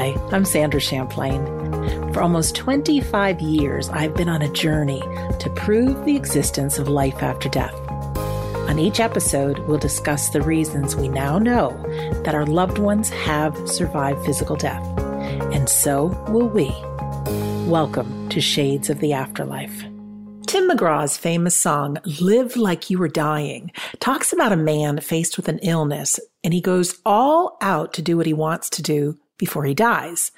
Hi, I'm Sandra Champlain. For almost 25 years, I've been on a journey to prove the existence of life after death. On each episode, we'll discuss the reasons we now know that our loved ones have survived physical death, and so will we. Welcome to Shades of the Afterlife. Tim McGraw's famous song, Live Like You Were Dying, talks about a man faced with an illness, and he goes all out to do what he wants to do before he dies.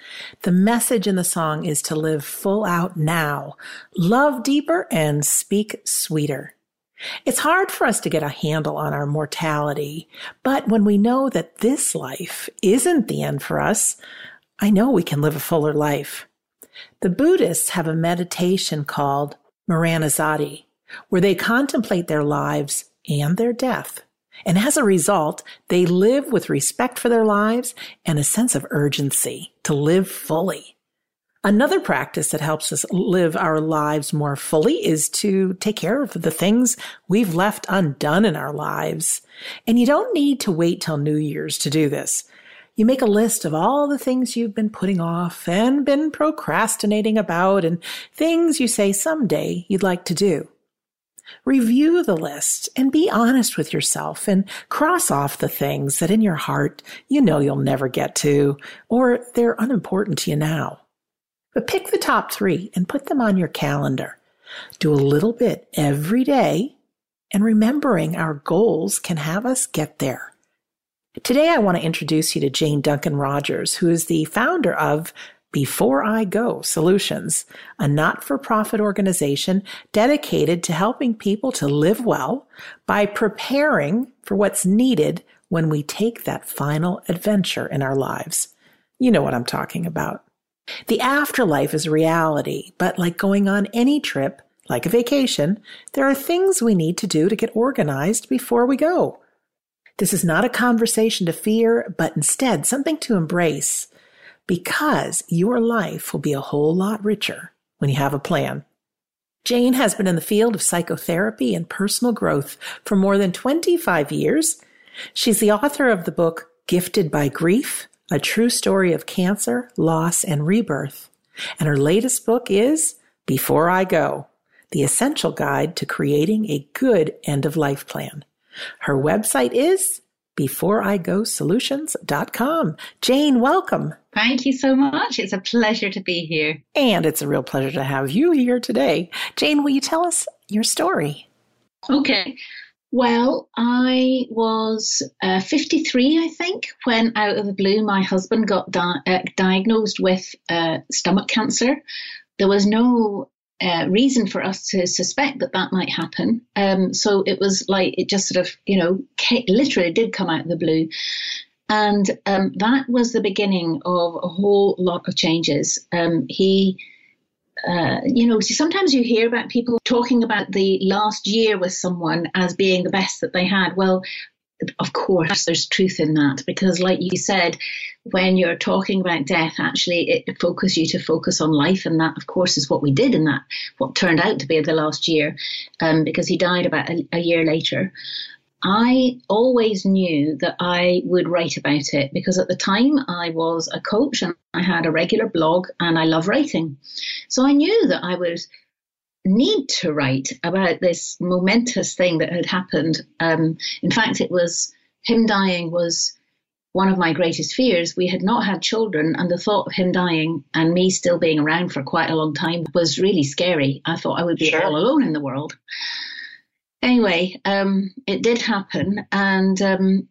The message in the song is to live full out now, love deeper, and speak sweeter. It's hard for us to get a handle on our mortality, but when we know that this life isn't the end for us, I know we can live a fuller life. The Buddhists have a meditation called Maranasati, where they contemplate their lives and their death. And as a result, they live with respect for their lives and a sense of urgency to live fully. Another practice that helps us live our lives more fully is to take care of the things we've left undone in our lives. And you don't need to wait till New Year's to do this. You make a list of all the things you've been putting off and been procrastinating about and things you say someday you'd like to do. Review the list and be honest with yourself and cross off the things that in your heart you know you'll never get to or they're unimportant to you now. But pick the top three and put them on your calendar. Do a little bit every day and remembering our goals can have us get there. Today, I want to introduce you to Jane Duncan Rogers, who is the founder of before I Go Solutions, a not for profit organization dedicated to helping people to live well by preparing for what's needed when we take that final adventure in our lives. You know what I'm talking about. The afterlife is reality, but like going on any trip, like a vacation, there are things we need to do to get organized before we go. This is not a conversation to fear, but instead something to embrace because your life will be a whole lot richer when you have a plan. Jane has been in the field of psychotherapy and personal growth for more than 25 years. She's the author of the book Gifted by Grief, a true story of cancer, loss, and rebirth. And her latest book is Before I Go, the essential guide to creating a good end of life plan. Her website is beforeigosolutions.com. Jane, welcome. Thank you so much. It's a pleasure to be here. And it's a real pleasure to have you here today. Jane, will you tell us your story? Okay. Well, I was uh, 53, I think, when out of the blue my husband got di- uh, diagnosed with uh, stomach cancer. There was no uh, reason for us to suspect that that might happen. Um, so it was like it just sort of, you know, literally did come out of the blue. And um, that was the beginning of a whole lot of changes. Um, he, uh, you know, sometimes you hear about people talking about the last year with someone as being the best that they had. Well, of course, there's truth in that because, like you said, when you're talking about death, actually, it focuses you to focus on life, and that, of course, is what we did in that what turned out to be the last year, um, because he died about a, a year later. I always knew that I would write about it because at the time I was a coach and I had a regular blog and I love writing. So I knew that I would need to write about this momentous thing that had happened. Um, in fact, it was him dying was one of my greatest fears. We had not had children, and the thought of him dying and me still being around for quite a long time was really scary. I thought I would be sure. all alone in the world. anyway, um, it did happen, and um,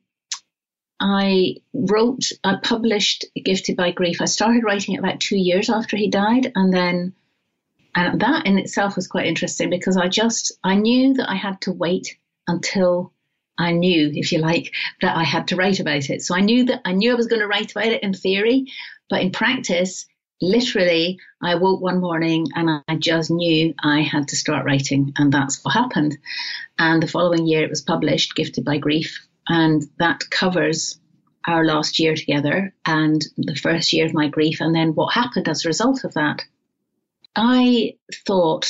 I wrote, I published Gifted by Grief. I started writing it about two years after he died, and then, and that in itself was quite interesting because I just, I knew that I had to wait until I knew, if you like, that I had to write about it. So I knew that I knew I was going to write about it in theory, but in practice, literally, I woke one morning and I just knew I had to start writing, and that's what happened. And the following year, it was published, Gifted by Grief, and that covers our last year together and the first year of my grief, and then what happened as a result of that. I thought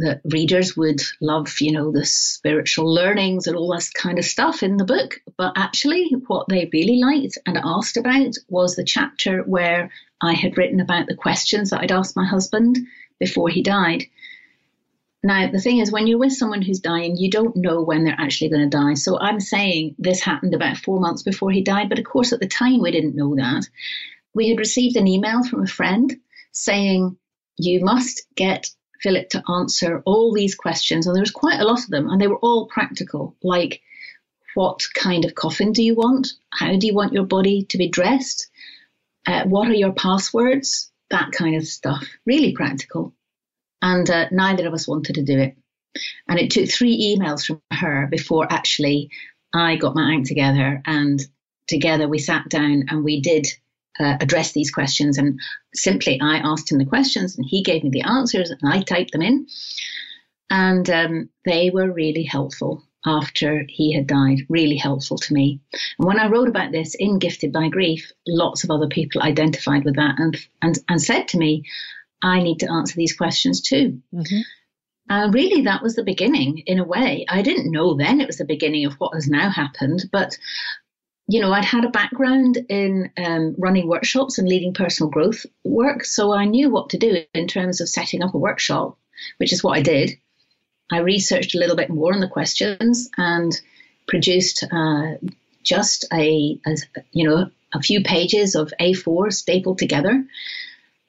that readers would love, you know, the spiritual learnings and all this kind of stuff in the book. But actually, what they really liked and asked about was the chapter where I had written about the questions that I'd asked my husband before he died. Now, the thing is, when you're with someone who's dying, you don't know when they're actually going to die. So I'm saying this happened about four months before he died, but of course, at the time, we didn't know that. We had received an email from a friend saying, You must get Philip to answer all these questions. And there was quite a lot of them, and they were all practical, like, What kind of coffin do you want? How do you want your body to be dressed? Uh, what are your passwords? That kind of stuff. Really practical and uh, neither of us wanted to do it. And it took three emails from her before actually I got my act together and together we sat down and we did uh, address these questions. And simply I asked him the questions and he gave me the answers and I typed them in. And um, they were really helpful after he had died, really helpful to me. And when I wrote about this in Gifted by Grief, lots of other people identified with that and, and, and said to me, I need to answer these questions too. Mm-hmm. And really, that was the beginning in a way. I didn't know then it was the beginning of what has now happened, but you know, I'd had a background in um, running workshops and leading personal growth work, so I knew what to do in terms of setting up a workshop, which is what I did. I researched a little bit more on the questions and produced uh, just a, a, you know, a few pages of A4 stapled together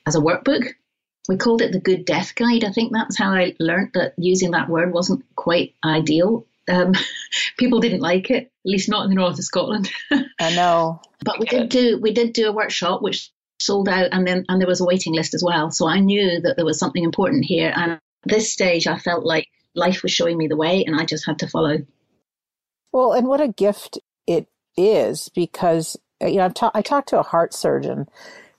as a workbook we called it the Good Death Guide. I think that's how I learned that using that word wasn't quite ideal. Um, people didn't like it, at least not in the north of Scotland. I know. but we did do we did do a workshop which sold out, and then and there was a waiting list as well. So I knew that there was something important here. And at this stage, I felt like life was showing me the way, and I just had to follow. Well, and what a gift it is because you know I've ta- I talked to a heart surgeon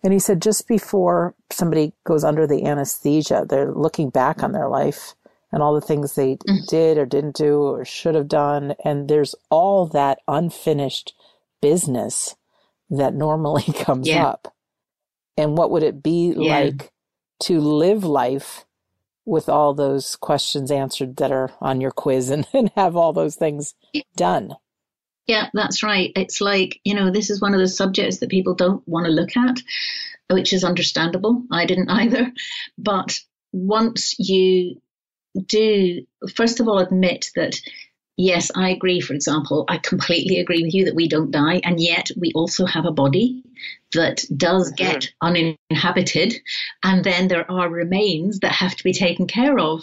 and he said just before somebody goes under the anesthesia, they're looking back on their life and all the things they mm. did or didn't do or should have done. And there's all that unfinished business that normally comes yeah. up. And what would it be yeah. like to live life with all those questions answered that are on your quiz and, and have all those things done? Yeah, that's right. It's like, you know, this is one of the subjects that people don't want to look at, which is understandable. I didn't either. But once you do, first of all, admit that, yes, I agree, for example, I completely agree with you that we don't die, and yet we also have a body that does mm-hmm. get uninhabited, and then there are remains that have to be taken care of.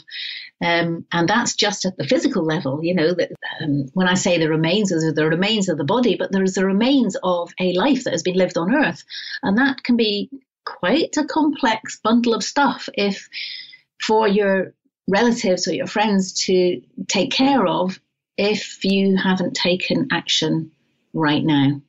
Um, and that's just at the physical level, you know. That um, when I say the remains, there's the remains of the body, but there's the remains of a life that has been lived on Earth, and that can be quite a complex bundle of stuff. If for your relatives or your friends to take care of, if you haven't taken action right now.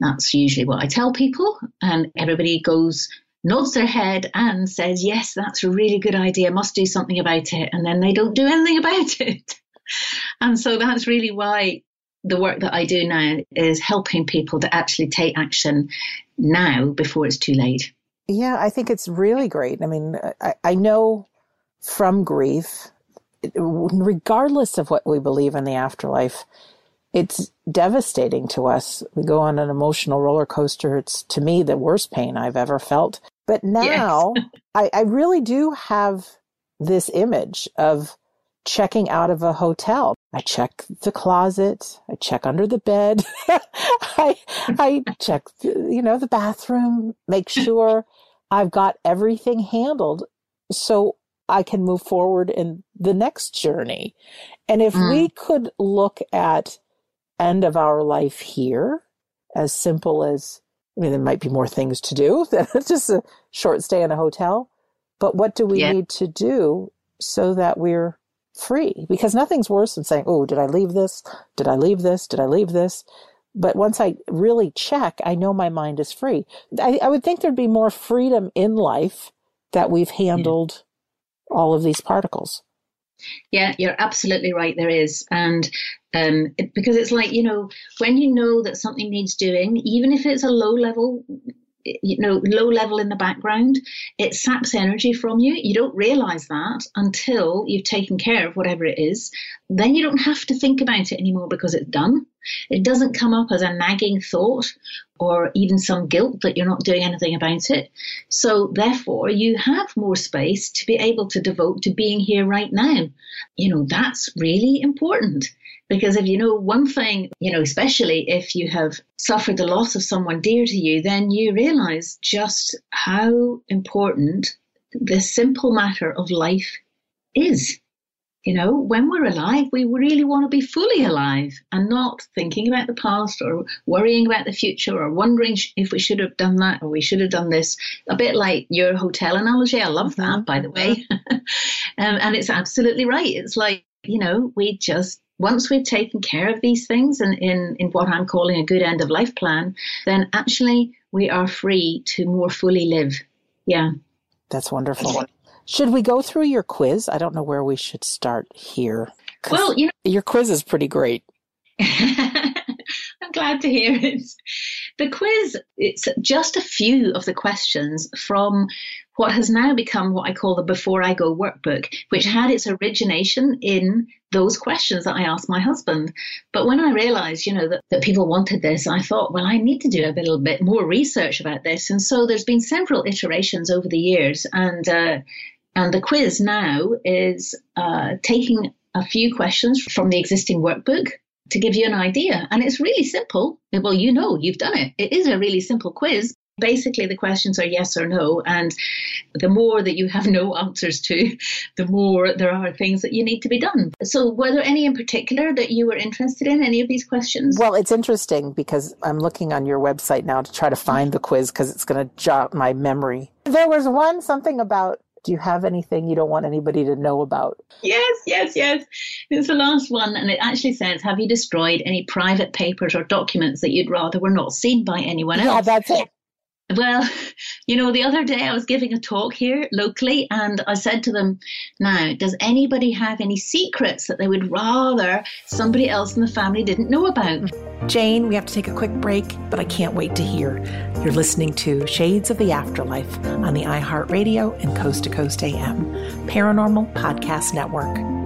That's usually what I tell people, and everybody goes, nods their head and says, Yes, that's a really good idea, must do something about it. And then they don't do anything about it. and so that's really why the work that I do now is helping people to actually take action now before it's too late. Yeah, I think it's really great. I mean, I, I know from grief, regardless of what we believe in the afterlife, it's devastating to us. We go on an emotional roller coaster. It's to me the worst pain I've ever felt. But now yes. I, I really do have this image of checking out of a hotel. I check the closet. I check under the bed. I, I check, you know, the bathroom, make sure I've got everything handled. So I can move forward in the next journey. And if mm. we could look at end of our life here as simple as, I mean, there might be more things to do than just a short stay in a hotel. But what do we yeah. need to do so that we're free? Because nothing's worse than saying, Oh, did I leave this? Did I leave this? Did I leave this? But once I really check, I know my mind is free. I, I would think there'd be more freedom in life that we've handled. All of these particles. Yeah, you're absolutely right. There is, and um, it, because it's like you know, when you know that something needs doing, even if it's a low level you know low level in the background it saps energy from you you don't realize that until you've taken care of whatever it is then you don't have to think about it anymore because it's done it doesn't come up as a nagging thought or even some guilt that you're not doing anything about it. So therefore you have more space to be able to devote to being here right now. You know that's really important. Because if you know one thing, you know, especially if you have suffered the loss of someone dear to you, then you realize just how important the simple matter of life is. You know, when we're alive, we really want to be fully alive and not thinking about the past or worrying about the future or wondering if we should have done that or we should have done this. A bit like your hotel analogy. I love that, by the way. um, and it's absolutely right. It's like, you know, we just once we've taken care of these things and in, in what I'm calling a good end of life plan, then actually we are free to more fully live. Yeah. That's wonderful. Should we go through your quiz? I don't know where we should start here. Well, you know, your quiz is pretty great. I'm glad to hear it. The quiz, it's just a few of the questions from what has now become what I call the Before I Go workbook, which had its origination in those questions that I asked my husband. But when I realized, you know, that, that people wanted this, I thought, well, I need to do a little bit more research about this. And so there's been several iterations over the years. And, uh, and the quiz now is uh, taking a few questions from the existing workbook to give you an idea. And it's really simple. Well, you know, you've done it. It is a really simple quiz. Basically, the questions are yes or no. And the more that you have no answers to, the more there are things that you need to be done. So, were there any in particular that you were interested in, any of these questions? Well, it's interesting because I'm looking on your website now to try to find the quiz because it's going to jot my memory. There was one, something about do you have anything you don't want anybody to know about? Yes, yes, yes. It's the last one, and it actually says, Have you destroyed any private papers or documents that you'd rather were not seen by anyone else? Yeah, that's it. Well, you know, the other day I was giving a talk here locally and I said to them, Now, does anybody have any secrets that they would rather somebody else in the family didn't know about? Jane, we have to take a quick break, but I can't wait to hear. You're listening to Shades of the Afterlife on the iHeartRadio and Coast to Coast AM Paranormal Podcast Network.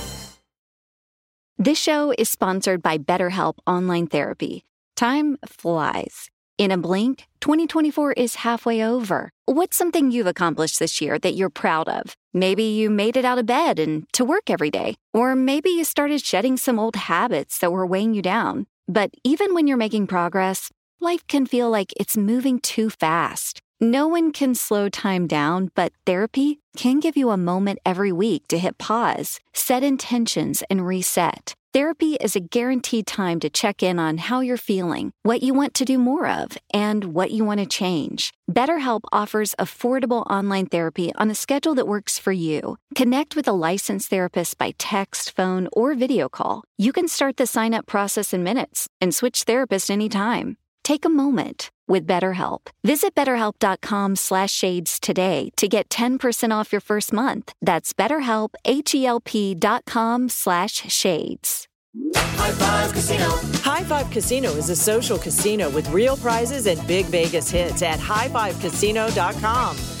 This show is sponsored by BetterHelp Online Therapy. Time flies. In a blink, 2024 is halfway over. What's something you've accomplished this year that you're proud of? Maybe you made it out of bed and to work every day. Or maybe you started shedding some old habits that were weighing you down. But even when you're making progress, life can feel like it's moving too fast. No one can slow time down, but therapy can give you a moment every week to hit pause, set intentions, and reset. Therapy is a guaranteed time to check in on how you're feeling, what you want to do more of, and what you want to change. BetterHelp offers affordable online therapy on a schedule that works for you. Connect with a licensed therapist by text, phone, or video call. You can start the sign up process in minutes and switch therapists anytime. Take a moment with BetterHelp. Visit betterhelp.com slash shades today to get 10% off your first month. That's betterhelp, H-E-L-P dot com slash shades. High Five Casino. High Five Casino is a social casino with real prizes and big Vegas hits at highfivecasino.com.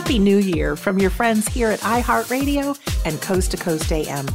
Happy New Year from your friends here at iHeartRadio and Coast to Coast AM.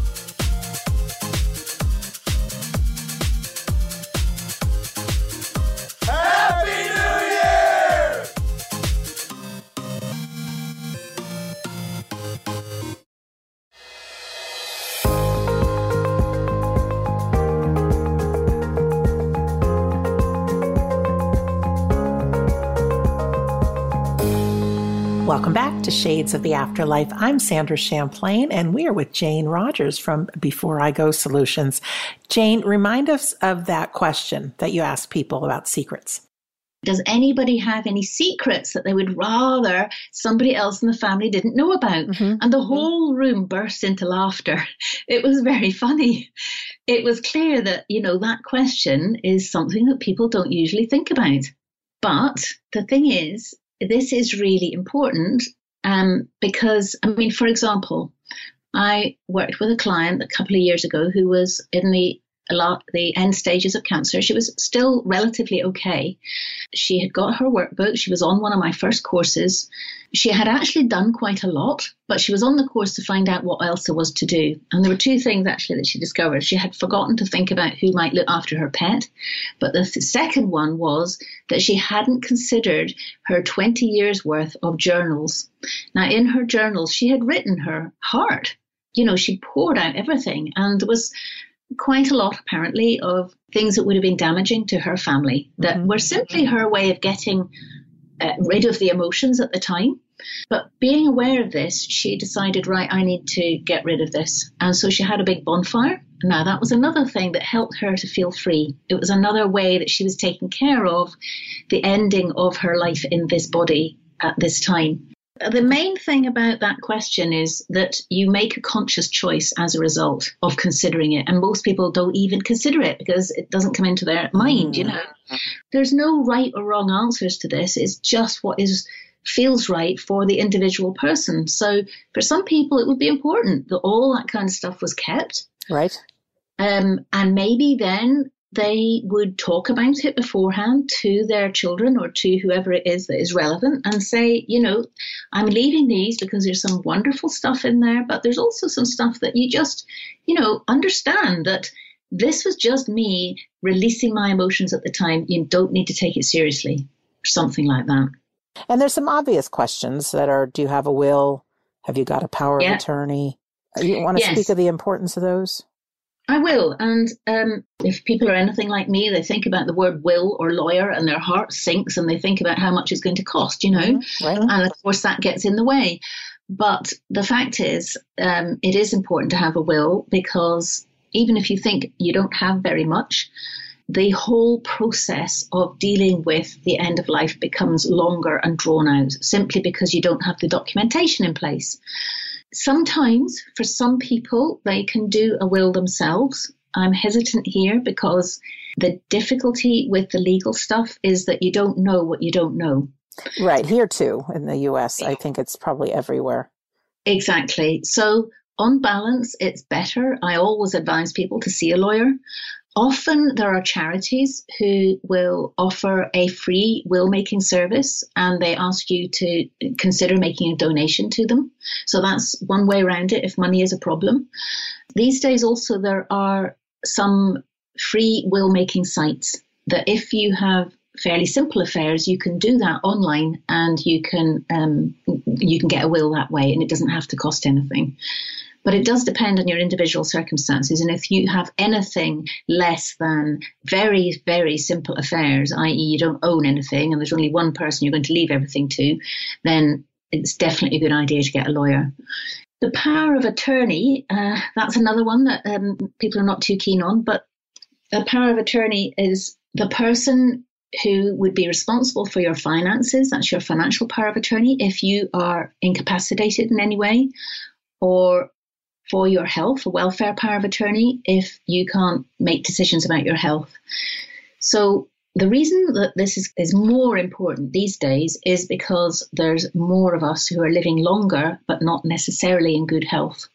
Welcome back to Shades of the Afterlife. I'm Sandra Champlain, and we are with Jane Rogers from Before I Go Solutions. Jane, remind us of that question that you ask people about secrets. Does anybody have any secrets that they would rather somebody else in the family didn't know about? Mm-hmm. And the whole room burst into laughter. It was very funny. It was clear that, you know, that question is something that people don't usually think about. But the thing is, this is really important um, because, I mean, for example, I worked with a client a couple of years ago who was in the the end stages of cancer. She was still relatively okay. She had got her workbook. She was on one of my first courses. She had actually done quite a lot, but she was on the course to find out what else there was to do. And there were two things actually that she discovered. She had forgotten to think about who might look after her pet. But the th- second one was that she hadn't considered her 20 years worth of journals. Now, in her journals, she had written her heart you know, she poured out everything. And there was quite a lot, apparently, of things that would have been damaging to her family that mm-hmm. were simply her way of getting uh, rid of the emotions at the time. But being aware of this, she decided, right, I need to get rid of this. And so she had a big bonfire. Now, that was another thing that helped her to feel free. It was another way that she was taking care of the ending of her life in this body at this time. The main thing about that question is that you make a conscious choice as a result of considering it. And most people don't even consider it because it doesn't come into their mind, you mm. know. There's no right or wrong answers to this. It's just what is feels right for the individual person. So for some people it would be important that all that kind of stuff was kept. Right. Um, and maybe then they would talk about it beforehand to their children or to whoever it is that is relevant and say, you know, I'm leaving these because there's some wonderful stuff in there, but there's also some stuff that you just, you know, understand that this was just me releasing my emotions at the time. You don't need to take it seriously, something like that. And there's some obvious questions that are do you have a will? Have you got a power yeah. of attorney? You want to yes. speak of the importance of those? I will. And um, if people are anything like me, they think about the word will or lawyer and their heart sinks and they think about how much it's going to cost, you know? Mm-hmm. Right. And of course, that gets in the way. But the fact is, um, it is important to have a will because even if you think you don't have very much, the whole process of dealing with the end of life becomes longer and drawn out simply because you don't have the documentation in place. Sometimes, for some people, they can do a will themselves. I'm hesitant here because the difficulty with the legal stuff is that you don't know what you don't know. Right, here too, in the US. I think it's probably everywhere. Exactly. So, on balance, it's better. I always advise people to see a lawyer. Often there are charities who will offer a free will making service and they ask you to consider making a donation to them. So that's one way around it if money is a problem. These days, also, there are some free will making sites that if you have fairly simple affairs, you can do that online and you can um, you can get a will that way, and it doesn't have to cost anything. But it does depend on your individual circumstances. And if you have anything less than very, very simple affairs, i.e., you don't own anything and there's only one person you're going to leave everything to, then it's definitely a good idea to get a lawyer. The power of attorney, uh, that's another one that um, people are not too keen on, but the power of attorney is the person who would be responsible for your finances. That's your financial power of attorney if you are incapacitated in any way, or for your health, a welfare power of attorney, if you can't make decisions about your health. So, the reason that this is, is more important these days is because there's more of us who are living longer, but not necessarily in good health.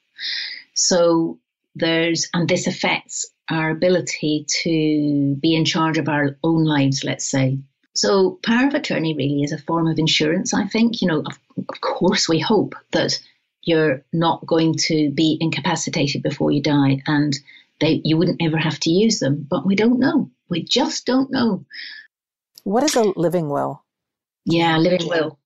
So, there's, and this affects our ability to be in charge of our own lives, let's say. So, power of attorney really is a form of insurance, I think. You know, of, of course, we hope that you're not going to be incapacitated before you die and they, you wouldn't ever have to use them. But we don't know. We just don't know. What is a living will? Yeah, living will.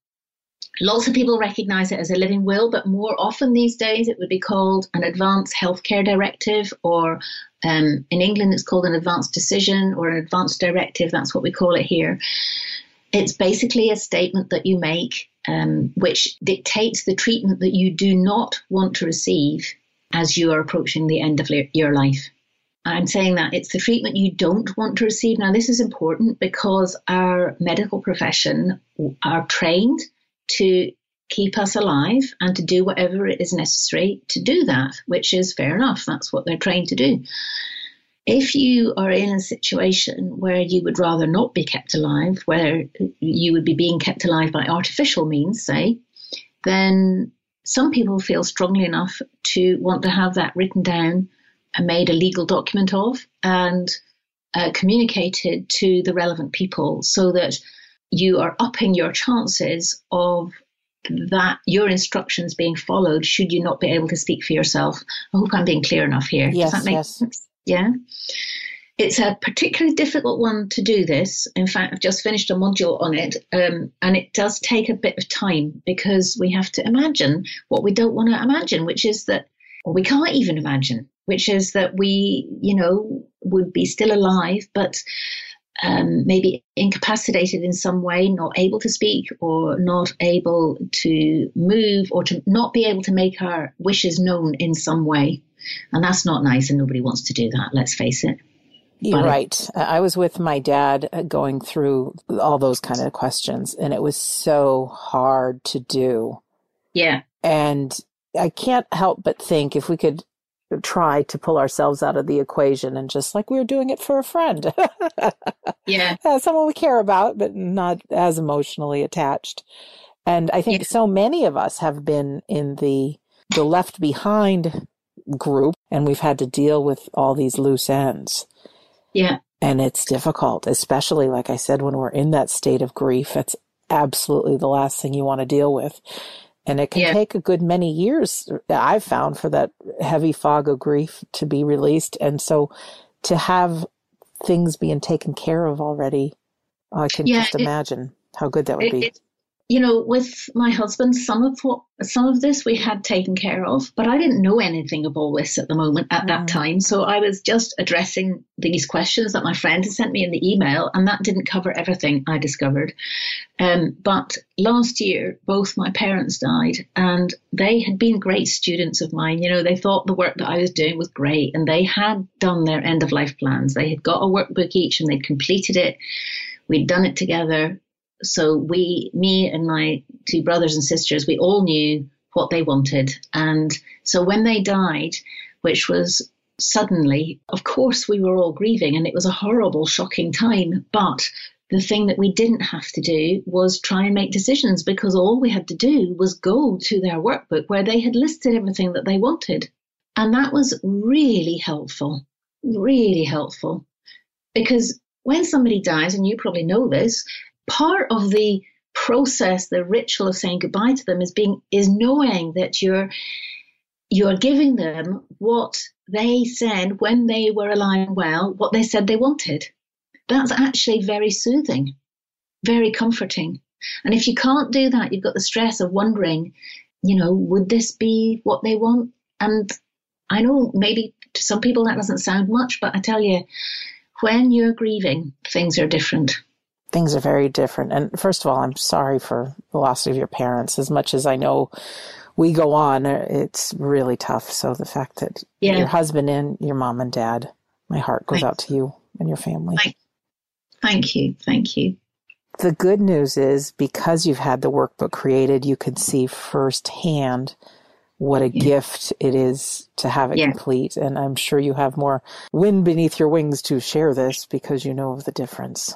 Lots of people recognize it as a living will, but more often these days it would be called an advance healthcare directive, or um, in England it's called an advance decision or an advance directive. That's what we call it here. It's basically a statement that you make um, which dictates the treatment that you do not want to receive as you are approaching the end of your life. I'm saying that it's the treatment you don't want to receive. Now, this is important because our medical profession are trained to keep us alive and to do whatever it is necessary to do that, which is fair enough. That's what they're trained to do. If you are in a situation where you would rather not be kept alive, where you would be being kept alive by artificial means, say, then some people feel strongly enough to want to have that written down and made a legal document of and uh, communicated to the relevant people so that you are upping your chances of that your instructions being followed should you not be able to speak for yourself. I hope I'm being clear enough here. Yes, Does that make yes. sense? Yeah. It's a particularly difficult one to do this. In fact, I've just finished a module on it, um, and it does take a bit of time because we have to imagine what we don't want to imagine, which is that, or we can't even imagine, which is that we, you know, would be still alive, but um, maybe incapacitated in some way, not able to speak or not able to move or to not be able to make our wishes known in some way. And that's not nice, and nobody wants to do that, let's face it. You're but right. It, I was with my dad uh, going through all those kind of questions, and it was so hard to do. Yeah. And I can't help but think if we could try to pull ourselves out of the equation and just like we were doing it for a friend. yeah. Someone we care about, but not as emotionally attached. And I think yeah. so many of us have been in the the left behind group and we've had to deal with all these loose ends. Yeah. And it's difficult, especially like I said, when we're in that state of grief. It's absolutely the last thing you want to deal with. And it can yeah. take a good many years, I've found, for that heavy fog of grief to be released. And so to have things being taken care of already, I can yeah, just imagine it, how good that would it, be. It, you know, with my husband, some of what some of this we had taken care of, but I didn't know anything of all this at the moment at mm. that time. So I was just addressing these questions that my friend had sent me in the email, and that didn't cover everything I discovered. Um, but last year, both my parents died, and they had been great students of mine. You know, they thought the work that I was doing was great, and they had done their end of life plans. They had got a workbook each, and they'd completed it. We'd done it together so we, me and my two brothers and sisters, we all knew what they wanted. And so when they died, which was suddenly, of course, we were all grieving and it was a horrible, shocking time. But the thing that we didn't have to do was try and make decisions because all we had to do was go to their workbook where they had listed everything that they wanted. And that was really helpful really helpful because when somebody dies, and you probably know this, part of the process, the ritual of saying goodbye to them is being is knowing that you're you're giving them what they said when they were alive and well, what they said they wanted. That's actually very soothing, very comforting. And if you can't do that, you've got the stress of wondering, you know, would this be what they want? And I know maybe to some people that doesn't sound much, but I tell you, when you're grieving, things are different. Things are very different. And first of all, I'm sorry for the loss of your parents. As much as I know we go on, uh, it's really tough. So the fact that yeah. your husband and your mom and dad, my heart goes Thanks. out to you and your family. Thank you. Thank you. The good news is because you've had the workbook created, you can see firsthand what a yeah. gift it is to have it yeah. complete. And I'm sure you have more wind beneath your wings to share this because you know of the difference.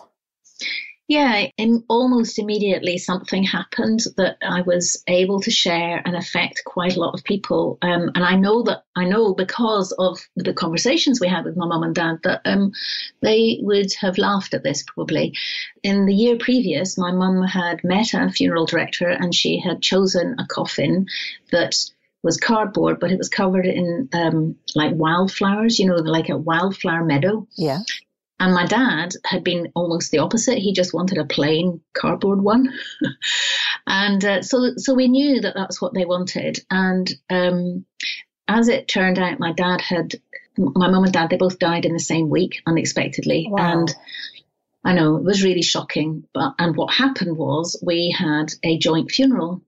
Yeah, almost immediately something happened that I was able to share and affect quite a lot of people. Um, and I know that I know because of the conversations we had with my mum and dad that um, they would have laughed at this probably. In the year previous, my mum had met a funeral director and she had chosen a coffin that was cardboard, but it was covered in um, like wildflowers, you know, like a wildflower meadow. Yeah. And my dad had been almost the opposite. He just wanted a plain cardboard one. and uh, so, so we knew that that's what they wanted. And um, as it turned out, my dad had, my mum and dad, they both died in the same week unexpectedly. Wow. And I know it was really shocking. But, and what happened was we had a joint funeral.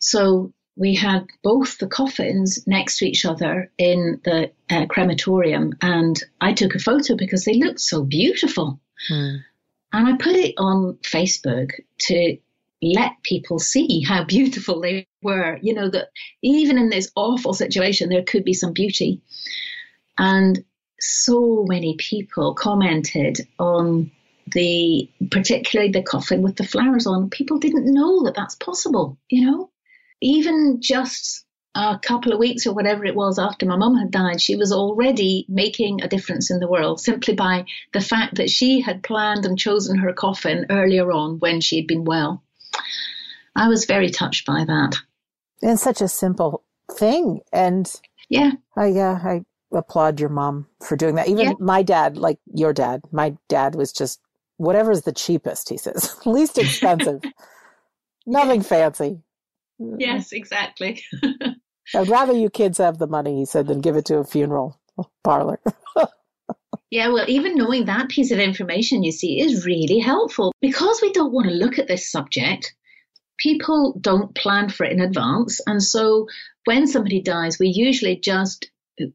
So we had both the coffins next to each other in the uh, crematorium, and I took a photo because they looked so beautiful. Hmm. And I put it on Facebook to let people see how beautiful they were. You know, that even in this awful situation, there could be some beauty. And so many people commented on the, particularly the coffin with the flowers on. People didn't know that that's possible, you know? Even just a couple of weeks or whatever it was after my mum had died, she was already making a difference in the world simply by the fact that she had planned and chosen her coffin earlier on when she had been well. I was very touched by that. And such a simple thing. And yeah, I, uh, I applaud your mom for doing that. Even yeah. my dad, like your dad, my dad was just whatever's the cheapest, he says, least expensive, nothing fancy. Yes, exactly. I'd rather you kids have the money, he said, than give it to a funeral parlor. yeah, well, even knowing that piece of information, you see, is really helpful because we don't want to look at this subject. People don't plan for it in advance. And so when somebody dies, we usually just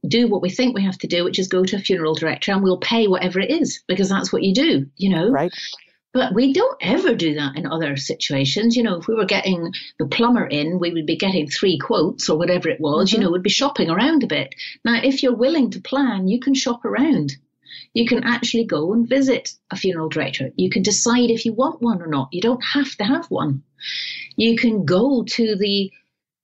do what we think we have to do, which is go to a funeral director and we'll pay whatever it is because that's what you do, you know? Right. But we don't ever do that in other situations. You know, if we were getting the plumber in, we would be getting three quotes or whatever it was, mm-hmm. you know, we'd be shopping around a bit. Now, if you're willing to plan, you can shop around. You can actually go and visit a funeral director. You can decide if you want one or not. You don't have to have one. You can go to the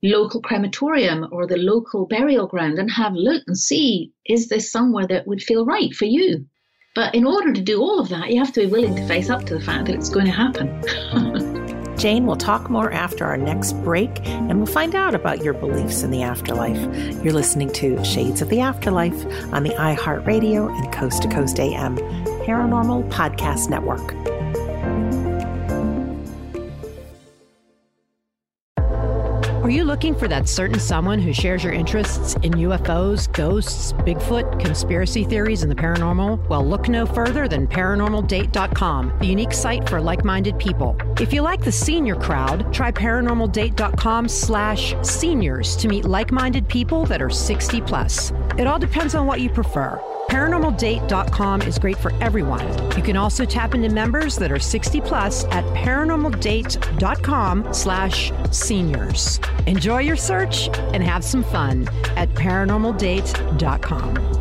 local crematorium or the local burial ground and have a look and see is this somewhere that would feel right for you? But in order to do all of that, you have to be willing to face up to the fact that it's going to happen. Jane will talk more after our next break, and we'll find out about your beliefs in the afterlife. You're listening to Shades of the Afterlife on the iHeartRadio and Coast to Coast AM Paranormal Podcast Network. Are you looking for that certain someone who shares your interests in UFOs, ghosts, Bigfoot, conspiracy theories, and the paranormal? Well, look no further than ParanormalDate.com, the unique site for like-minded people. If you like the senior crowd, try ParanormalDate.com slash seniors to meet like-minded people that are 60 plus. It all depends on what you prefer. ParanormalDate.com is great for everyone. You can also tap into members that are 60 plus at ParanormalDate.com slash seniors. Enjoy your search and have some fun at ParanormalDate.com.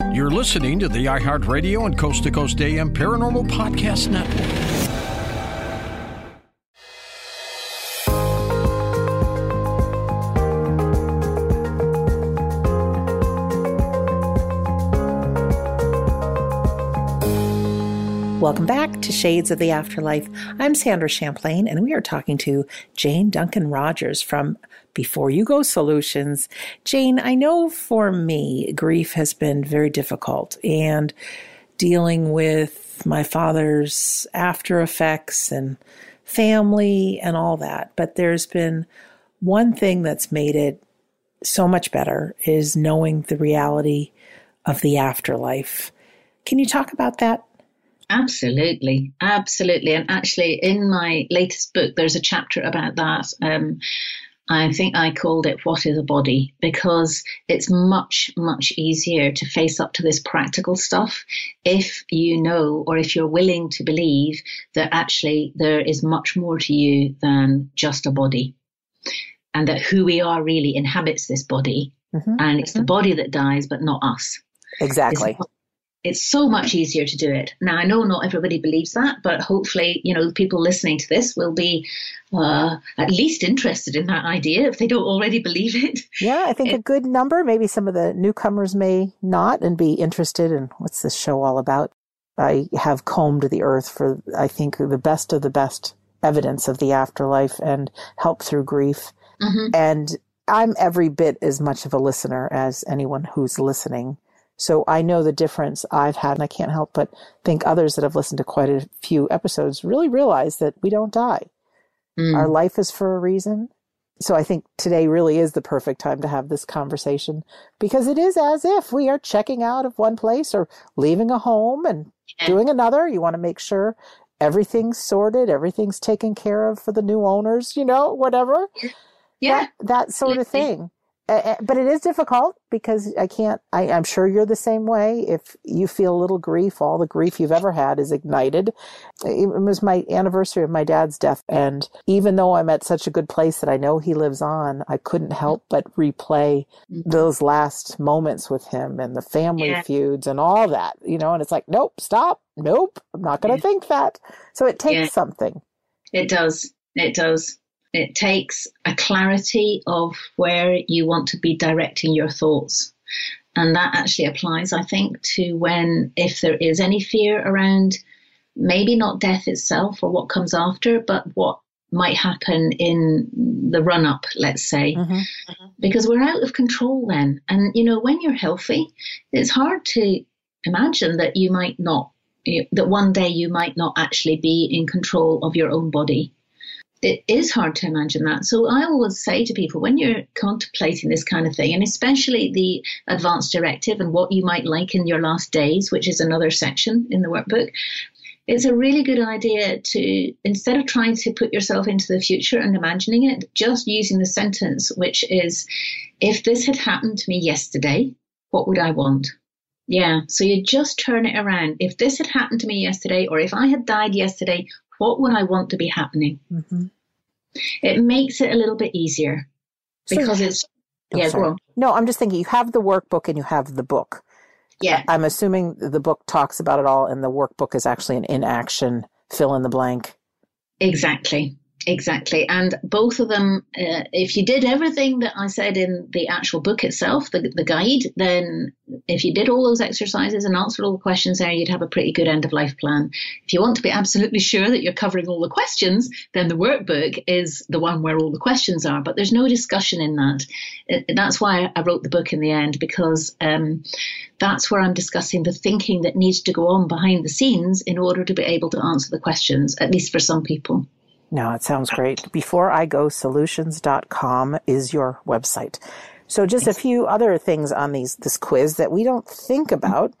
You're listening to the iHeartRadio and Coast to Coast AM Paranormal Podcast Network. Welcome back to Shades of the Afterlife. I'm Sandra Champlain, and we are talking to Jane Duncan Rogers from Before You Go Solutions. Jane, I know for me, grief has been very difficult, and dealing with my father's after effects and family and all that. But there's been one thing that's made it so much better is knowing the reality of the afterlife. Can you talk about that? Absolutely, absolutely. And actually, in my latest book, there's a chapter about that. Um, I think I called it What is a Body because it's much, much easier to face up to this practical stuff if you know or if you're willing to believe that actually there is much more to you than just a body and that who we are really inhabits this body. Mm-hmm. And it's mm-hmm. the body that dies, but not us. Exactly. It's it's so much easier to do it. Now, I know not everybody believes that, but hopefully, you know, people listening to this will be uh, at least interested in that idea if they don't already believe it. Yeah, I think it, a good number. Maybe some of the newcomers may not and be interested in what's this show all about. I have combed the earth for, I think, the best of the best evidence of the afterlife and help through grief. Mm-hmm. And I'm every bit as much of a listener as anyone who's listening. So I know the difference I've had, and I can't help but think others that have listened to quite a few episodes really realize that we don't die. Mm. Our life is for a reason. So I think today really is the perfect time to have this conversation because it is as if we are checking out of one place or leaving a home and doing another. You want to make sure everything's sorted, everything's taken care of for the new owners, you know, whatever. Yeah. That, that sort of thing but it is difficult because I can't, I, am sure you're the same way. If you feel a little grief, all the grief you've ever had is ignited. It was my anniversary of my dad's death. And even though I'm at such a good place that I know he lives on, I couldn't help but replay mm-hmm. those last moments with him and the family yeah. feuds and all that, you know, and it's like, nope, stop. Nope. I'm not going to yeah. think that. So it takes yeah. something. It does. It does. It takes a clarity of where you want to be directing your thoughts. And that actually applies, I think, to when, if there is any fear around maybe not death itself or what comes after, but what might happen in the run up, let's say, mm-hmm. Mm-hmm. because we're out of control then. And, you know, when you're healthy, it's hard to imagine that you might not, that one day you might not actually be in control of your own body it is hard to imagine that. So I always say to people when you're contemplating this kind of thing, and especially the advance directive and what you might like in your last days, which is another section in the workbook, it's a really good idea to instead of trying to put yourself into the future and imagining it, just using the sentence, which is, if this had happened to me yesterday, what would I want? Yeah. So you just turn it around. If this had happened to me yesterday, or if I had died yesterday, what would I want to be happening? Mm-hmm. It makes it a little bit easier because So- it's, Oh, yeah, sorry. go on. No, I'm just thinking you have the workbook and you have the book. Yeah. I'm assuming the book talks about it all and the workbook is actually an inaction fill in the blank. Exactly. Exactly. And both of them, uh, if you did everything that I said in the actual book itself, the, the guide, then if you did all those exercises and answered all the questions there, you'd have a pretty good end of life plan. If you want to be absolutely sure that you're covering all the questions, then the workbook is the one where all the questions are. But there's no discussion in that. It, that's why I wrote the book in the end, because um, that's where I'm discussing the thinking that needs to go on behind the scenes in order to be able to answer the questions, at least for some people. No, it sounds great. Before I go solutions.com is your website. So just a few other things on these this quiz that we don't think about.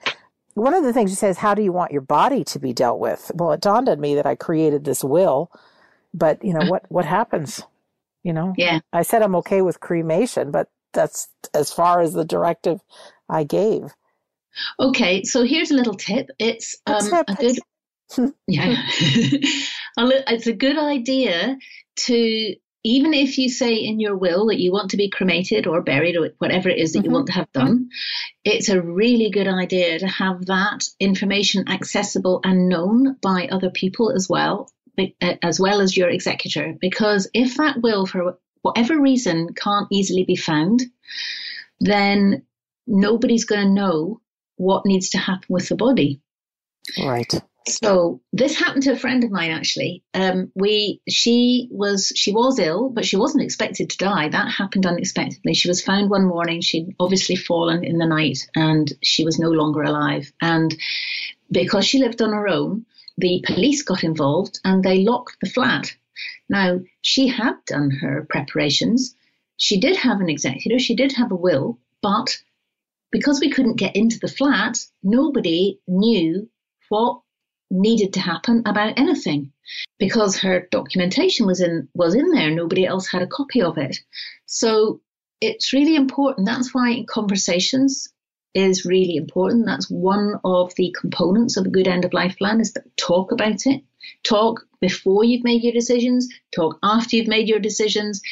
One of the things you say is how do you want your body to be dealt with? Well, it dawned on me that I created this will, but you know what what happens? You know? Yeah. I said I'm okay with cremation, but that's as far as the directive I gave. Okay, so here's a little tip. It's um, a good yeah. It's a good idea to even if you say in your will that you want to be cremated or buried or whatever it is that you Mhm. want to have done, it's a really good idea to have that information accessible and known by other people as well, uh, as well as your executor. Because if that will, for whatever reason, can't easily be found, then nobody's going to know what needs to happen with the body. Right. So this happened to a friend of mine actually. Um, we she was she was ill, but she wasn't expected to die. That happened unexpectedly. She was found one morning. She'd obviously fallen in the night, and she was no longer alive. And because she lived on her own, the police got involved and they locked the flat. Now she had done her preparations. She did have an executor. She did have a will, but because we couldn't get into the flat, nobody knew what needed to happen about anything because her documentation was in was in there. Nobody else had a copy of it. So it's really important. That's why conversations is really important. That's one of the components of a good end of life plan is to talk about it. Talk before you've made your decisions. Talk after you've made your decisions.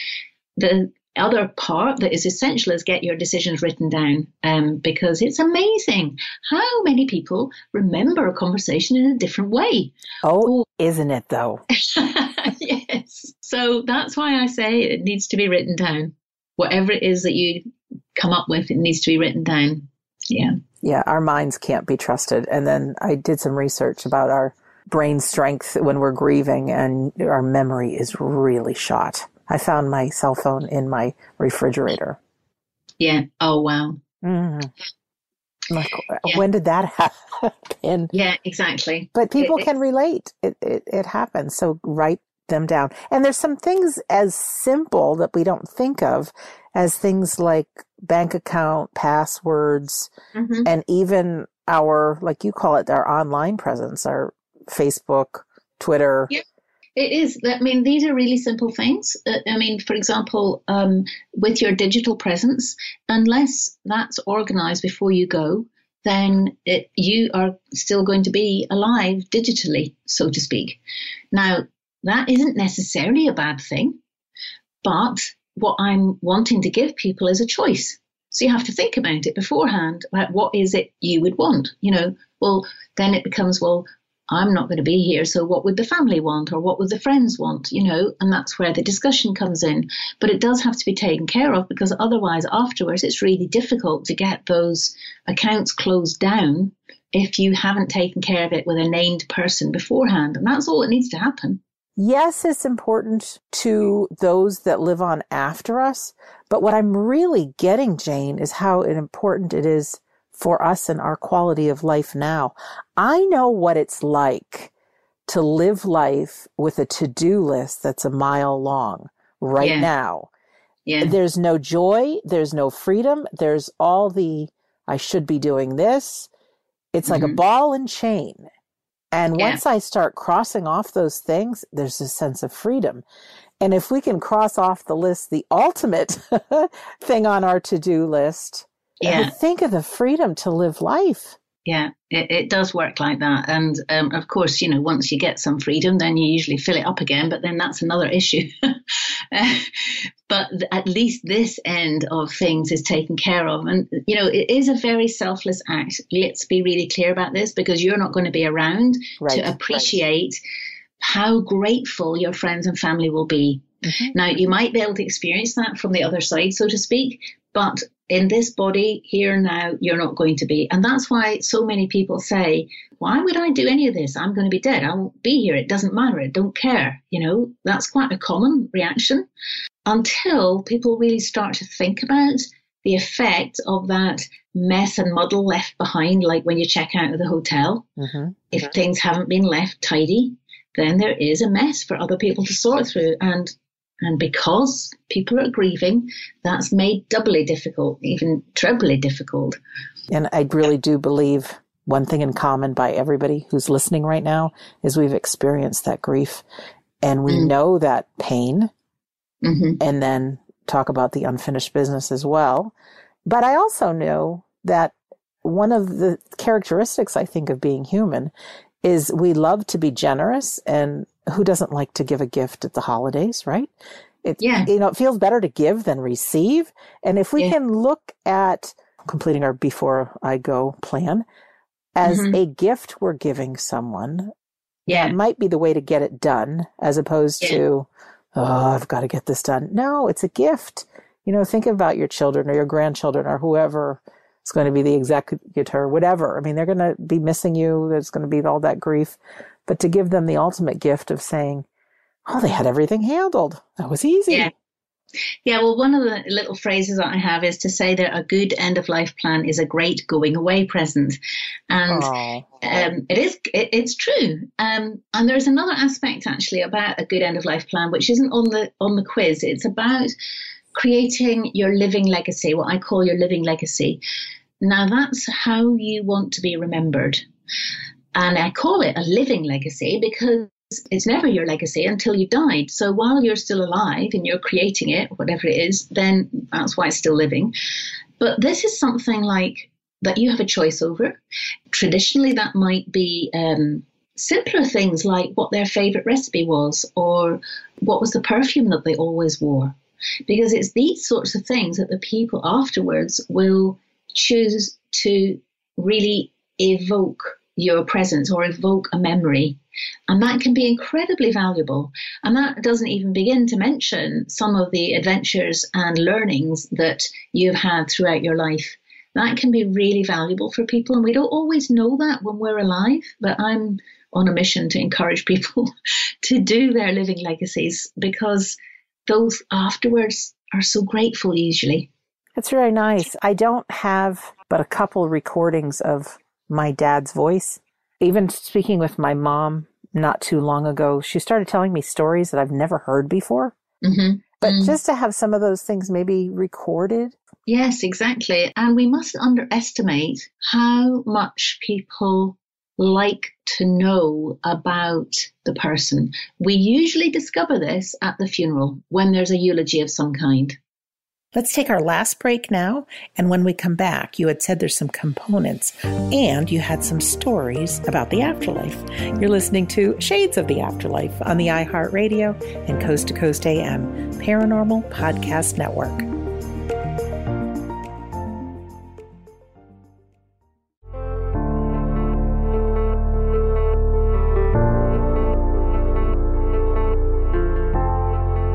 The other part that is essential is get your decisions written down um, because it's amazing how many people remember a conversation in a different way. Oh, isn't it though? yes. So that's why I say it needs to be written down. Whatever it is that you come up with, it needs to be written down. Yeah. Yeah, our minds can't be trusted. And then I did some research about our brain strength when we're grieving, and our memory is really shot. I found my cell phone in my refrigerator. Yeah. Oh, wow. Mm. Like, Yeah. when did that happen? Yeah, exactly. But people It- can relate. It, it, it happens. So write them down. And there's some things as simple that we don't think of as things like bank account, passwords, Mhm. and even our, like you call it, our online presence, our Facebook, Twitter. Yeah. It is. I mean, these are really simple things. Uh, I mean, for example, um, with your digital presence, unless that's organized before you go, then it, you are still going to be alive digitally, so to speak. Now, that isn't necessarily a bad thing, but what I'm wanting to give people is a choice. So you have to think about it beforehand about what is it you would want. You know, well, then it becomes, well, I'm not going to be here, so what would the family want or what would the friends want, you know, and that's where the discussion comes in. But it does have to be taken care of because otherwise, afterwards, it's really difficult to get those accounts closed down if you haven't taken care of it with a named person beforehand. And that's all that needs to happen. Yes, it's important to those that live on after us. But what I'm really getting, Jane, is how important it is for us and our quality of life now. I know what it's like to live life with a to-do list that's a mile long right Yeah. now. Yeah. There's no joy. There's no freedom. There's all the, I should be doing this. It's like a Mhm. ball and chain. And Yeah. once I start crossing off those things, there's a sense of freedom. And if we can cross off the list, the ultimate thing on our to do list, Yeah. think of the freedom to live life. Yeah, it, it does work like that. And um, of course, you know, once you get some freedom, then you usually fill it up again, but then that's another issue. but at least this end of things is taken care of. And, you know, it is a very selfless act. Let's be really clear about this because you're not going to be around Right, to right. appreciate how grateful your friends and family will be. Mm-hmm. Now, you might be able to experience that from the other side, so to speak, but in this body, here and now, you're not going to be. And that's why so many people say, Why would I do any of this? I'm going to be dead. I won't be here. It doesn't matter. I don't care. You know, that's quite a common reaction until people really start to think about the effect of that mess and muddle left behind, like when you check out of the hotel. Mm-hmm. If things haven't been left tidy, then there is a mess for other people to sort through. And and because people are grieving, that's made doubly difficult, even trebly difficult. And I really do believe one thing in common by everybody who's listening right now is we've experienced that grief and we Mm. know that pain hmm and then talk about the unfinished business as well. But I also know that one of the characteristics I think of being human is we love to be generous and who doesn't like to give a gift at the holidays, right? It, Yeah. you know, it feels better to give than receive. And if we Yeah. can look at completing our before I go plan as Mhm. a gift we're giving someone, Yeah. might be the way to get it done as opposed Yeah. to, oh, I've got to get this done. No, it's a gift. You know, think about your children or your grandchildren or whoever is going to be the executor, whatever. I mean, they're going to be missing you. There's going to be all that grief. But to give them the ultimate gift of saying, oh, they had everything handled. That was easy. Yeah. Yeah, well, one of the little phrases that I have is to say that a good end of life plan is a great going away present. And um, it is it, it's true um, and there's another aspect actually about a good end of life plan which isn't on the on the quiz it's about creating your living legacy what i call your living legacy now that's how you want to be remembered and i call it a living legacy because it's never your legacy until you died so while you're still alive and you're creating it whatever it is then that's why it's still living but this is something like that you have a choice over. Traditionally, that might be um, simpler things like what their favorite recipe was or what was the perfume that they always wore. Because it's these sorts of things that the people afterwards will choose to really evoke your presence or evoke a memory. And that can be incredibly valuable. And that doesn't even begin to mention some of the adventures and learnings that you've had throughout your life. That can be really valuable for people. And we don't always know that when we're alive, but I'm on a mission to encourage people to do their living legacies because those afterwards are so grateful usually. That's very nice. I don't have but a couple recordings of my dad's voice. Even speaking with my mom not too long ago, she started telling me stories that I've never heard before. Mm-hmm. But just to have some of those things maybe recorded. Yes, exactly. And we mustn't underestimate how much people like to know about the person. We usually discover this at the funeral when there's a eulogy of some kind. Let's take our last break now. And when we come back, you had said there's some components and you had some stories about the afterlife. You're listening to Shades of the Afterlife on the iHeartRadio and Coast to Coast AM Paranormal Podcast Network.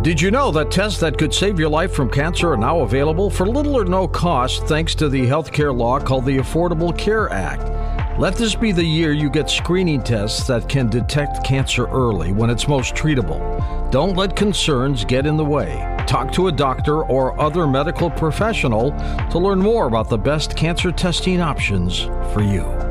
Did you know that tests that could save your life from cancer are now available for little or no cost thanks to the healthcare law called the Affordable Care Act? Let this be the year you get screening tests that can detect cancer early when it's most treatable. Don't let concerns get in the way. Talk to a doctor or other medical professional to learn more about the best cancer testing options for you.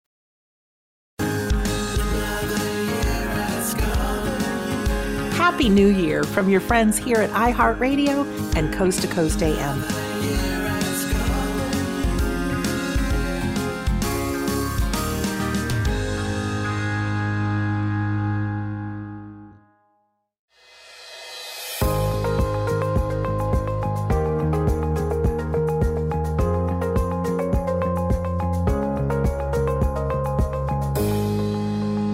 Happy New Year from your friends here at iHeartRadio and Coast to Coast AM.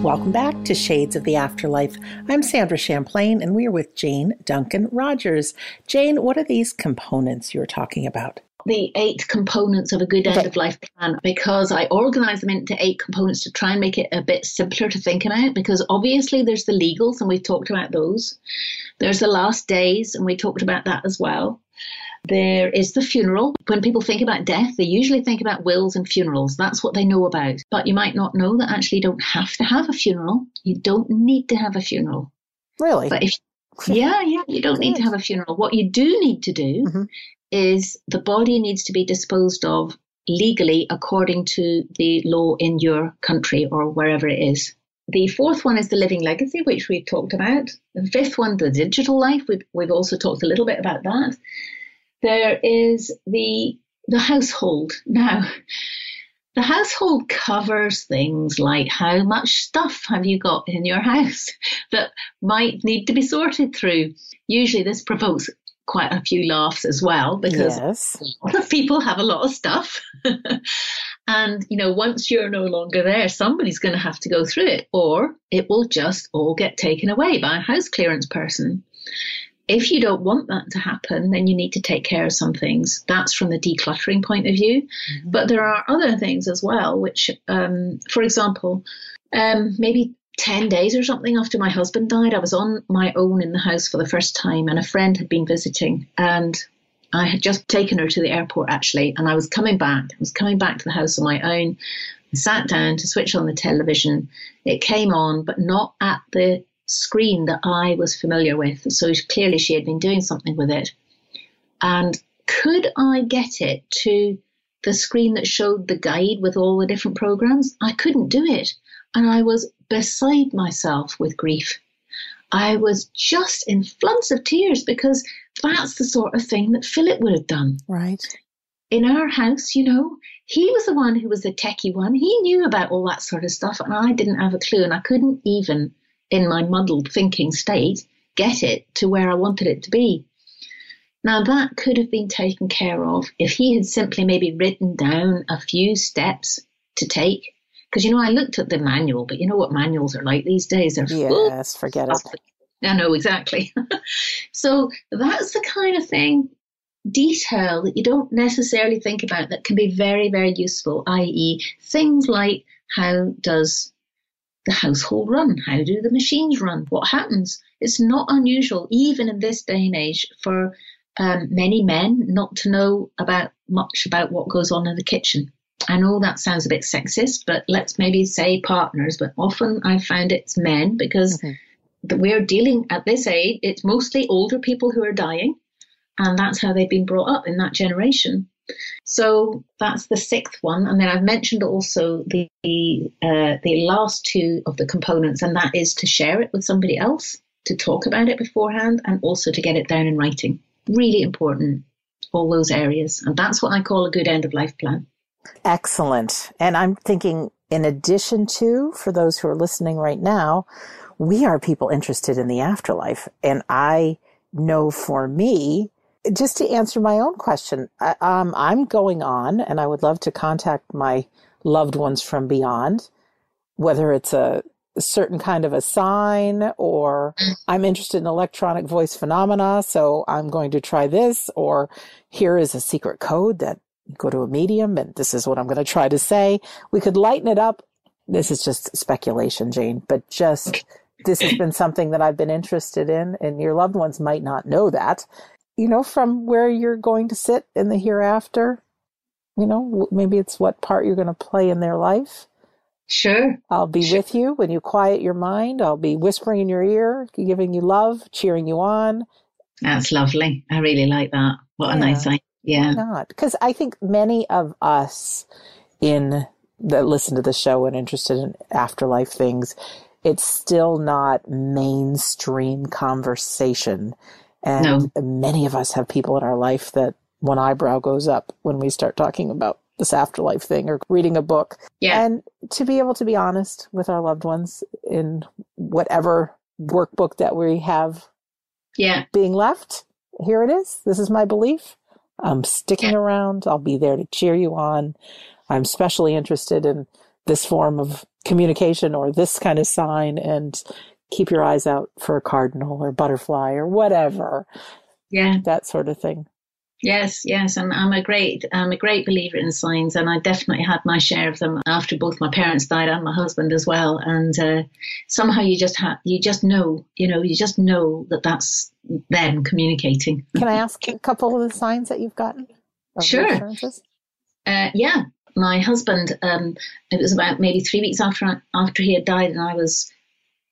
Welcome back to Shades of the Afterlife. I'm Sandra Champlain, and we're with Jane Duncan Rogers. Jane, what are these components you're talking about? the eight components of a good end of life plan because I organize them into eight components to try and make it a bit simpler to think about. Because obviously, there's the legals, and we've talked about those. There's the last days, and we talked about that as well. There is the funeral. When people think about death, they usually think about wills and funerals. That's what they know about. But you might not know that actually you don't have to have a funeral. You don't need to have a funeral. Really? But if yeah, yeah, you don't need to have a funeral. What you do need to do Mm-hmm. is the body needs to be disposed of legally according to the law in your country or wherever it is. The fourth one is the living legacy, which we've talked about. The fifth one, the digital life. We've, we've also talked a little bit about that. There is the the household. Now, the household covers things like how much stuff have you got in your house that might need to be sorted through. Usually, this provokes quite a few laughs as well because Yes. a lot of people have a lot of stuff. and, you know, once you're no longer there, somebody's going to have to go through it, or it will just all get taken away by a house clearance person. If you don't want that to happen, then you need to take care of some things. That's from the decluttering point of view. But there are other things as well, which, um, for example, um, maybe 10 days or something after my husband died, I was on my own in the house for the first time, and a friend had been visiting. And I had just taken her to the airport actually, and I was coming back. I was coming back to the house on my own. I sat down to switch on the television. It came on, but not at the screen that I was familiar with. So clearly she had been doing something with it. And could I get it to the screen that showed the guide with all the different programs? I couldn't do it. And I was beside myself with grief. I was just in floods of tears because that's the sort of thing that Philip would have done. Right. In our house, you know, he was the one who was the techie one. He knew about all that sort of stuff, and I didn't have a clue, and I couldn't even, in my muddled thinking state, get it to where I wanted it to be. Now, that could have been taken care of if he had simply maybe written down a few steps to take. Because, you know, I looked at the manual, but you know what manuals are like these days? They're full Yes, forget it. I know exactly. so that's the kind of thing, detail that you don't necessarily think about that can be very, very useful, i.e., things like how does the household run? How do the machines run? What happens? It's not unusual, even in this day and age, for um, many men not to know about much about what goes on in the kitchen. I know that sounds a bit sexist, but let's maybe say partners. But often I found it's men because mm-hmm. we're dealing at this age, it's mostly older people who are dying. And that's how they've been brought up in that generation. So that's the sixth one. And then I've mentioned also the uh, the last two of the components, and that is to share it with somebody else, to talk about it beforehand, and also to get it down in writing. Really important, all those areas. And that's what I call a good end of life plan. Excellent. And I'm thinking, in addition to, for those who are listening right now, we are people interested in the afterlife. And I know for me, just to answer my own question, I, um, I'm going on and I would love to contact my loved ones from beyond, whether it's a, a certain kind of a sign or I'm interested in electronic voice phenomena. So I'm going to try this or here is a secret code that go to a medium and this is what I'm going to try to say. We could lighten it up. This is just speculation, Jane, but just this has been something that I've been interested in and your loved ones might not know that, you know, from where you're going to sit in the hereafter. You know, maybe it's what part you're going to play in their life. Sure. I'll be sure. with you when you quiet your mind. I'll be whispering in your ear, giving you love, cheering you on. That's lovely. I really like that. What yeah. a nice idea. Yeah. Why not? Because I think many of us in that listen to the show and interested in afterlife things, it's still not mainstream conversation. And no. many of us have people in our life that one eyebrow goes up when we start talking about this afterlife thing or reading a book. Yeah. And to be able to be honest with our loved ones in whatever workbook that we have yeah. being left, here it is. This is my belief. I'm sticking around. I'll be there to cheer you on. I'm especially interested in this form of communication or this kind of sign and keep your eyes out for a cardinal or butterfly or whatever. Yeah. That sort of thing. Yes, yes, and I'm a great, I'm a great believer in signs, and I definitely had my share of them after both my parents died and my husband as well. And uh, somehow you just have, you just know, you know, you just know that that's them communicating. Can I ask a couple of the signs that you've gotten? Sure. Uh, yeah, my husband. Um, it was about maybe three weeks after after he had died, and I was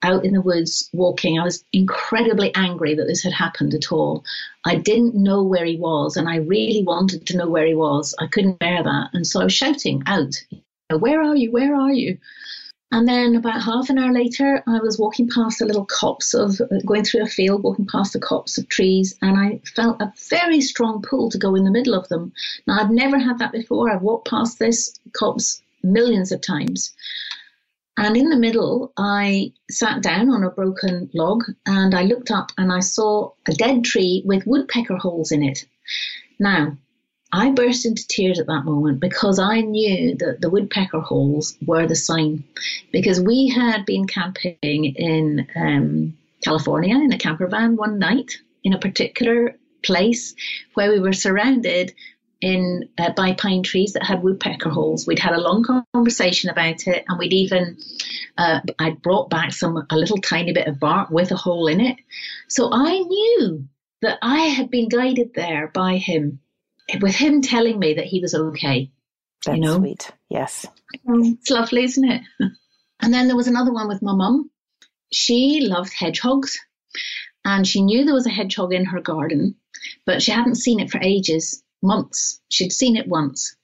out in the woods walking. I was incredibly angry that this had happened at all. I didn't know where he was, and I really wanted to know where he was. I couldn't bear that. And so I was shouting out, Where are you? Where are you? And then about half an hour later, I was walking past a little copse of, going through a field, walking past a copse of trees, and I felt a very strong pull to go in the middle of them. Now, I've never had that before. I've walked past this copse millions of times. And in the middle, I sat down on a broken log and I looked up and I saw a dead tree with woodpecker holes in it. Now, I burst into tears at that moment because I knew that the woodpecker holes were the sign. Because we had been camping in um, California in a camper van one night in a particular place where we were surrounded in uh, by pine trees that had woodpecker holes. We'd had a long conversation about it, and we'd even uh, I'd brought back some a little tiny bit of bark with a hole in it. So I knew that I had been guided there by him, with him telling me that he was okay. That's you know? sweet. Yes, it's lovely, isn't it? and then there was another one with my mum. She loved hedgehogs, and she knew there was a hedgehog in her garden, but she hadn't seen it for ages months. She'd seen it once.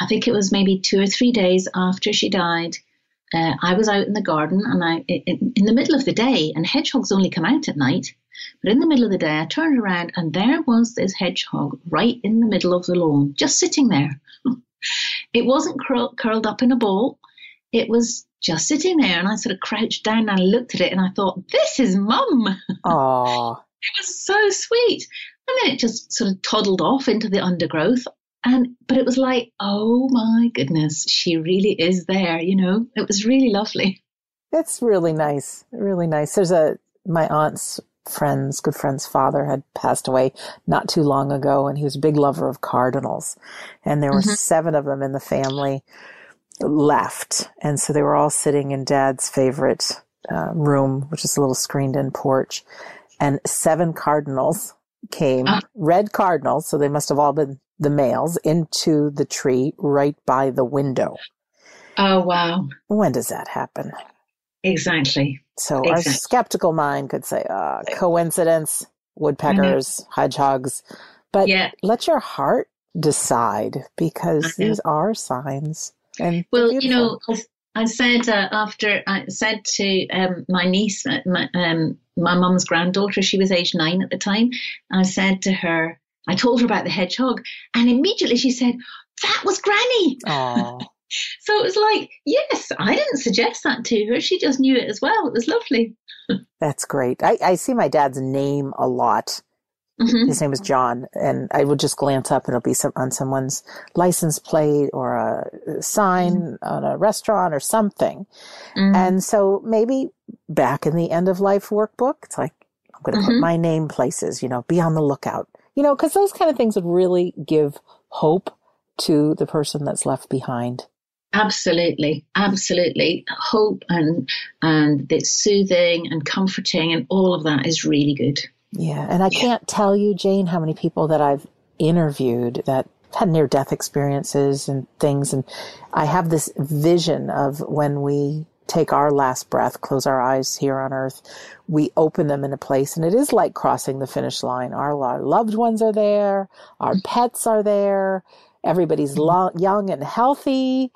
I think it was maybe two or three days after she died. Uh, I was out in the garden and I, in, in the middle of the day, and hedgehogs only come out at night. But in the middle of the day, I turned around and there was this hedgehog right in the middle of the lawn, just sitting there. it wasn't curl, curled up in a ball. It was just sitting there, and I sort of crouched down and I looked at it and I thought, "This is Mum." Aww. it was so sweet. And then it just sort of toddled off into the undergrowth. And but it was like, oh my goodness, she really is there, you know. It was really lovely. It's really nice. Really nice. There's a my aunt's friend's good friend's father had passed away not too long ago and he was a big lover of cardinals. And there were mm-hmm. seven of them in the family left. And so they were all sitting in dad's favorite uh, room, which is a little screened in porch. And seven cardinals came, ah. red cardinals, so they must have all been the males into the tree right by the window. Oh, wow. When does that happen? Exactly. So exactly. our skeptical mind could say, uh, coincidence, woodpeckers, hedgehogs. But yeah. let your heart decide because these are signs. And well, you know, I said uh, after I said to um, my niece, my, um, my mum's granddaughter, she was age nine at the time. I said to her, I told her about the hedgehog, and immediately she said, "That was Granny." so it was like, yes, I didn't suggest that to her. She just knew it as well. It was lovely. That's great. I, I see my dad's name a lot. Mm-hmm. His name is John, and I will just glance up, and it'll be some, on someone's license plate or a sign mm-hmm. on a restaurant or something. Mm-hmm. And so maybe back in the end of life workbook, it's like I'm going to put mm-hmm. my name places. You know, be on the lookout. You know, because those kind of things would really give hope to the person that's left behind. Absolutely, absolutely. Hope and and it's soothing and comforting, and all of that is really good. Yeah, and I can't tell you, Jane, how many people that I've interviewed that had near death experiences and things, and I have this vision of when we take our last breath, close our eyes here on earth, we open them in a place, and it is like crossing the finish line. Our, our loved ones are there, our pets are there, everybody's lo- young and healthy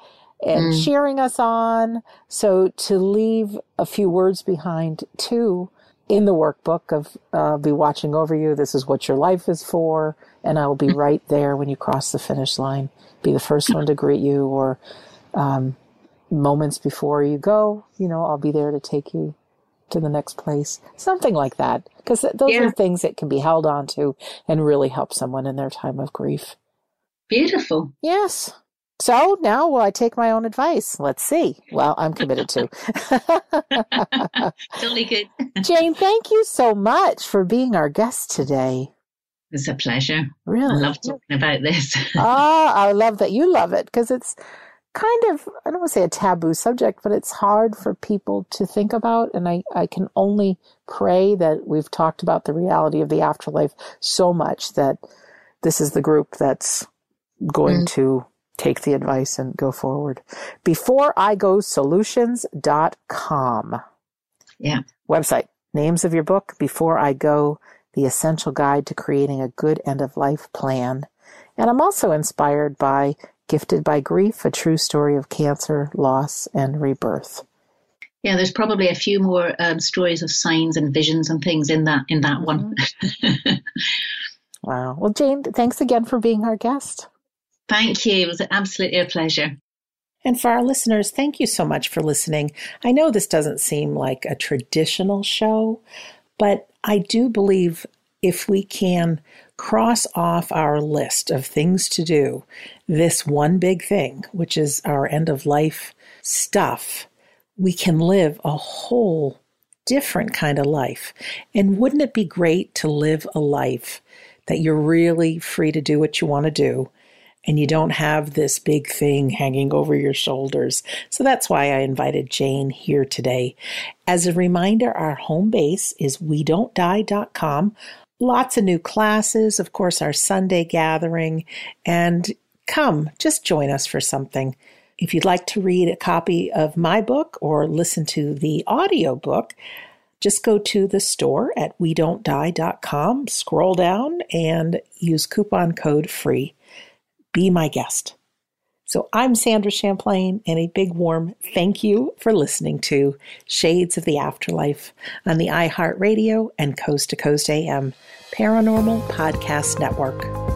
and mm. cheering us on. So to leave a few words behind too in the workbook of uh, be watching over you. This is what your life is for. And I will be right there when you cross the finish line, be the first one to greet you or, um, moments before you go, you know, I'll be there to take you to the next place. Something like that. Cause those yeah. are things that can be held on to and really help someone in their time of grief. Beautiful. Yes. So now will I take my own advice? Let's see. Well, I'm committed to. totally good. Jane, thank you so much for being our guest today. It's a pleasure. Really? I love talking about this. oh, I love that you love it because it's kind of, I don't want to say a taboo subject, but it's hard for people to think about. And I, I can only pray that we've talked about the reality of the afterlife so much that this is the group that's going mm. to take the advice and go forward. Before I go solutions.com. Yeah. Website. Names of your book, Before I Go, The Essential Guide to Creating a Good End of Life Plan. And I'm also inspired by Gifted by Grief, a true story of cancer, loss, and rebirth. Yeah, there's probably a few more um, stories of signs and visions and things in that in that mm-hmm. one. wow. Well, Jane, thanks again for being our guest. Thank you. It was absolutely a pleasure. And for our listeners, thank you so much for listening. I know this doesn't seem like a traditional show, but I do believe if we can cross off our list of things to do, this one big thing, which is our end of life stuff, we can live a whole different kind of life. And wouldn't it be great to live a life that you're really free to do what you want to do? and you don't have this big thing hanging over your shoulders. So that's why I invited Jane here today. As a reminder, our home base is we don't. Lots of new classes, of course, our Sunday gathering, and come, just join us for something. If you'd like to read a copy of my book or listen to the audio book, just go to the store at we don't die.com, scroll down, and use coupon code FREE be my guest. So I'm Sandra Champlain, and a big warm thank you for listening to Shades of the Afterlife on the iHeartRadio and Coast to Coast AM Paranormal Podcast Network.